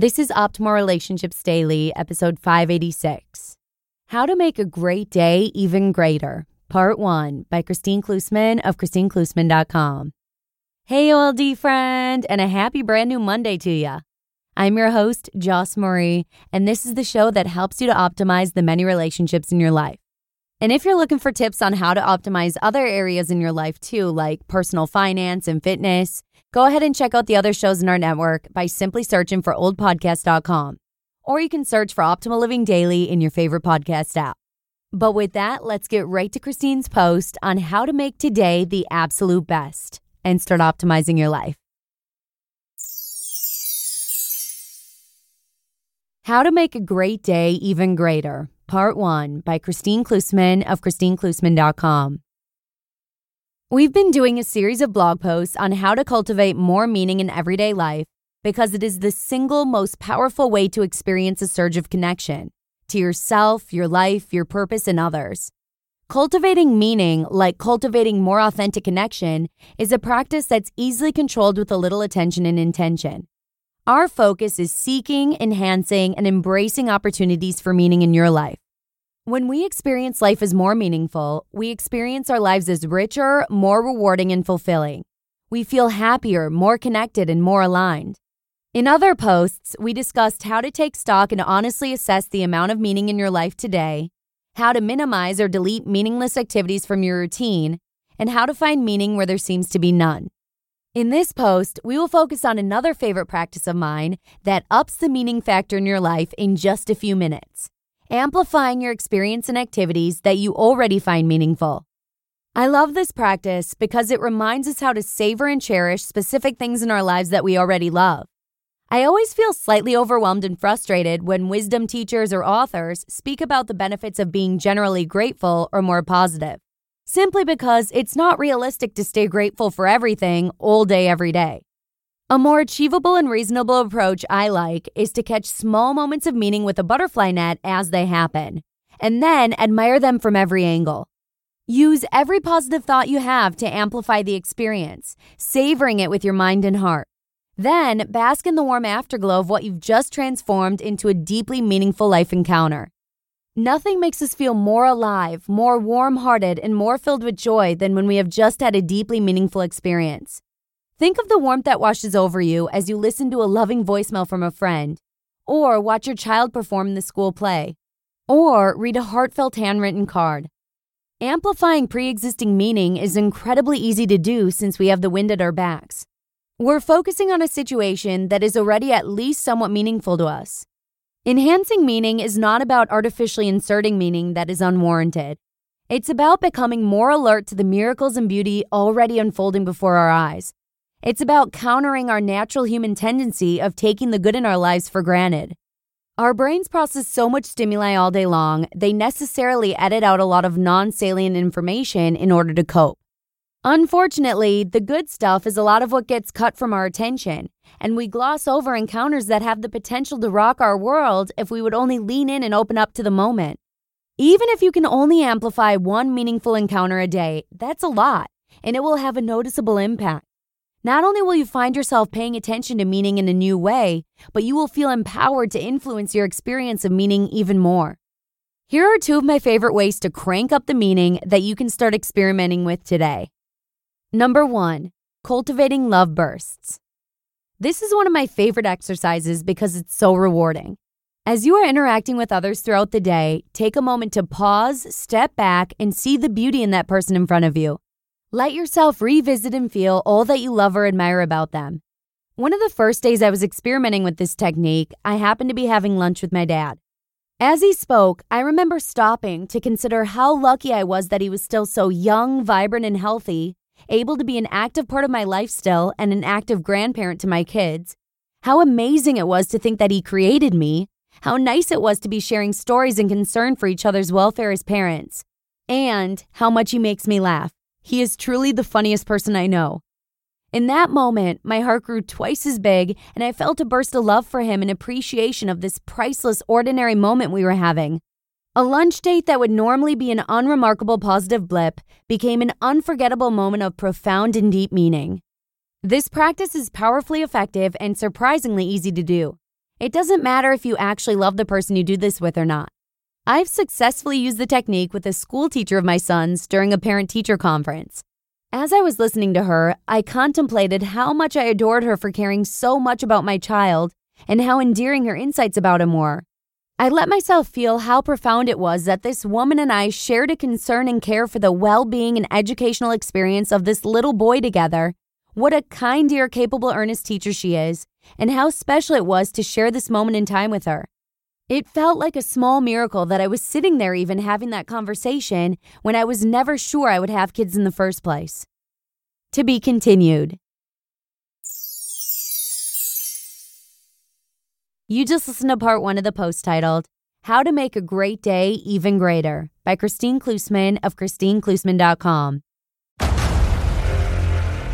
This is Optimal Relationships Daily, episode 586. How to Make a Great Day Even Greater, Part 1 by Christine Klusman of ChristineKlusman.com. Hey, OLD friend, and a happy brand new Monday to you. I'm your host, Joss Marie, and this is the show that helps you to optimize the many relationships in your life. And if you're looking for tips on how to optimize other areas in your life too, like personal finance and fitness, Go ahead and check out the other shows in our network by simply searching for oldpodcast.com. Or you can search for Optimal Living Daily in your favorite podcast app. But with that, let's get right to Christine's post on how to make today the absolute best and start optimizing your life. How to Make a Great Day Even Greater, Part 1 by Christine Klusman of ChristineKlusman.com. We've been doing a series of blog posts on how to cultivate more meaning in everyday life because it is the single most powerful way to experience a surge of connection to yourself, your life, your purpose, and others. Cultivating meaning, like cultivating more authentic connection, is a practice that's easily controlled with a little attention and intention. Our focus is seeking, enhancing, and embracing opportunities for meaning in your life. When we experience life as more meaningful, we experience our lives as richer, more rewarding, and fulfilling. We feel happier, more connected, and more aligned. In other posts, we discussed how to take stock and honestly assess the amount of meaning in your life today, how to minimize or delete meaningless activities from your routine, and how to find meaning where there seems to be none. In this post, we will focus on another favorite practice of mine that ups the meaning factor in your life in just a few minutes amplifying your experience and activities that you already find meaningful. I love this practice because it reminds us how to savor and cherish specific things in our lives that we already love. I always feel slightly overwhelmed and frustrated when wisdom teachers or authors speak about the benefits of being generally grateful or more positive, simply because it's not realistic to stay grateful for everything all day, every day. A more achievable and reasonable approach I like is to catch small moments of meaning with a butterfly net as they happen, and then admire them from every angle. Use every positive thought you have to amplify the experience, savoring it with your mind and heart. Then bask in the warm afterglow of what you've just transformed into a deeply meaningful life encounter. Nothing makes us feel more alive, more warm hearted, and more filled with joy than when we have just had a deeply meaningful experience. Think of the warmth that washes over you as you listen to a loving voicemail from a friend, or watch your child perform the school play, or read a heartfelt handwritten card. Amplifying pre existing meaning is incredibly easy to do since we have the wind at our backs. We're focusing on a situation that is already at least somewhat meaningful to us. Enhancing meaning is not about artificially inserting meaning that is unwarranted. It's about becoming more alert to the miracles and beauty already unfolding before our eyes it's about countering our natural human tendency of taking the good in our lives for granted. Our brains process so much stimuli all day long, they necessarily edit out a lot of non salient information in order to cope. Unfortunately, the good stuff is a lot of what gets cut from our attention, and we gloss over encounters that have the potential to rock our world if we would only lean in and open up to the moment. Even if you can only amplify one meaningful encounter a day, that's a lot, and it will have a noticeable impact. Not only will you find yourself paying attention to meaning in a new way, but you will feel empowered to influence your experience of meaning even more. Here are two of my favorite ways to crank up the meaning that you can start experimenting with today. Number one, cultivating love bursts. This is one of my favorite exercises because it's so rewarding. As you are interacting with others throughout the day, take a moment to pause, step back, and see the beauty in that person in front of you. Let yourself revisit and feel all that you love or admire about them. One of the first days I was experimenting with this technique, I happened to be having lunch with my dad. As he spoke, I remember stopping to consider how lucky I was that he was still so young, vibrant, and healthy, able to be an active part of my life still and an active grandparent to my kids. How amazing it was to think that he created me. How nice it was to be sharing stories and concern for each other's welfare as parents. And how much he makes me laugh. He is truly the funniest person I know. In that moment, my heart grew twice as big, and I felt a burst of love for him and appreciation of this priceless, ordinary moment we were having. A lunch date that would normally be an unremarkable positive blip became an unforgettable moment of profound and deep meaning. This practice is powerfully effective and surprisingly easy to do. It doesn't matter if you actually love the person you do this with or not. I've successfully used the technique with a school teacher of my son's during a parent teacher conference. As I was listening to her, I contemplated how much I adored her for caring so much about my child and how endearing her insights about him were. I let myself feel how profound it was that this woman and I shared a concern and care for the well being and educational experience of this little boy together. What a kind, dear, capable, earnest teacher she is, and how special it was to share this moment in time with her. It felt like a small miracle that I was sitting there even having that conversation when I was never sure I would have kids in the first place. To be continued. You just listened to part one of the post titled, How to Make a Great Day Even Greater by Christine Klusman of ChristineKlusman.com.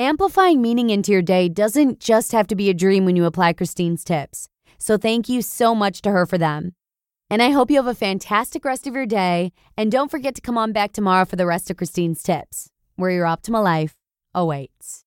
Amplifying meaning into your day doesn't just have to be a dream when you apply Christine's tips. So thank you so much to her for them. And I hope you have a fantastic rest of your day. And don't forget to come on back tomorrow for the rest of Christine's tips, where your optimal life awaits.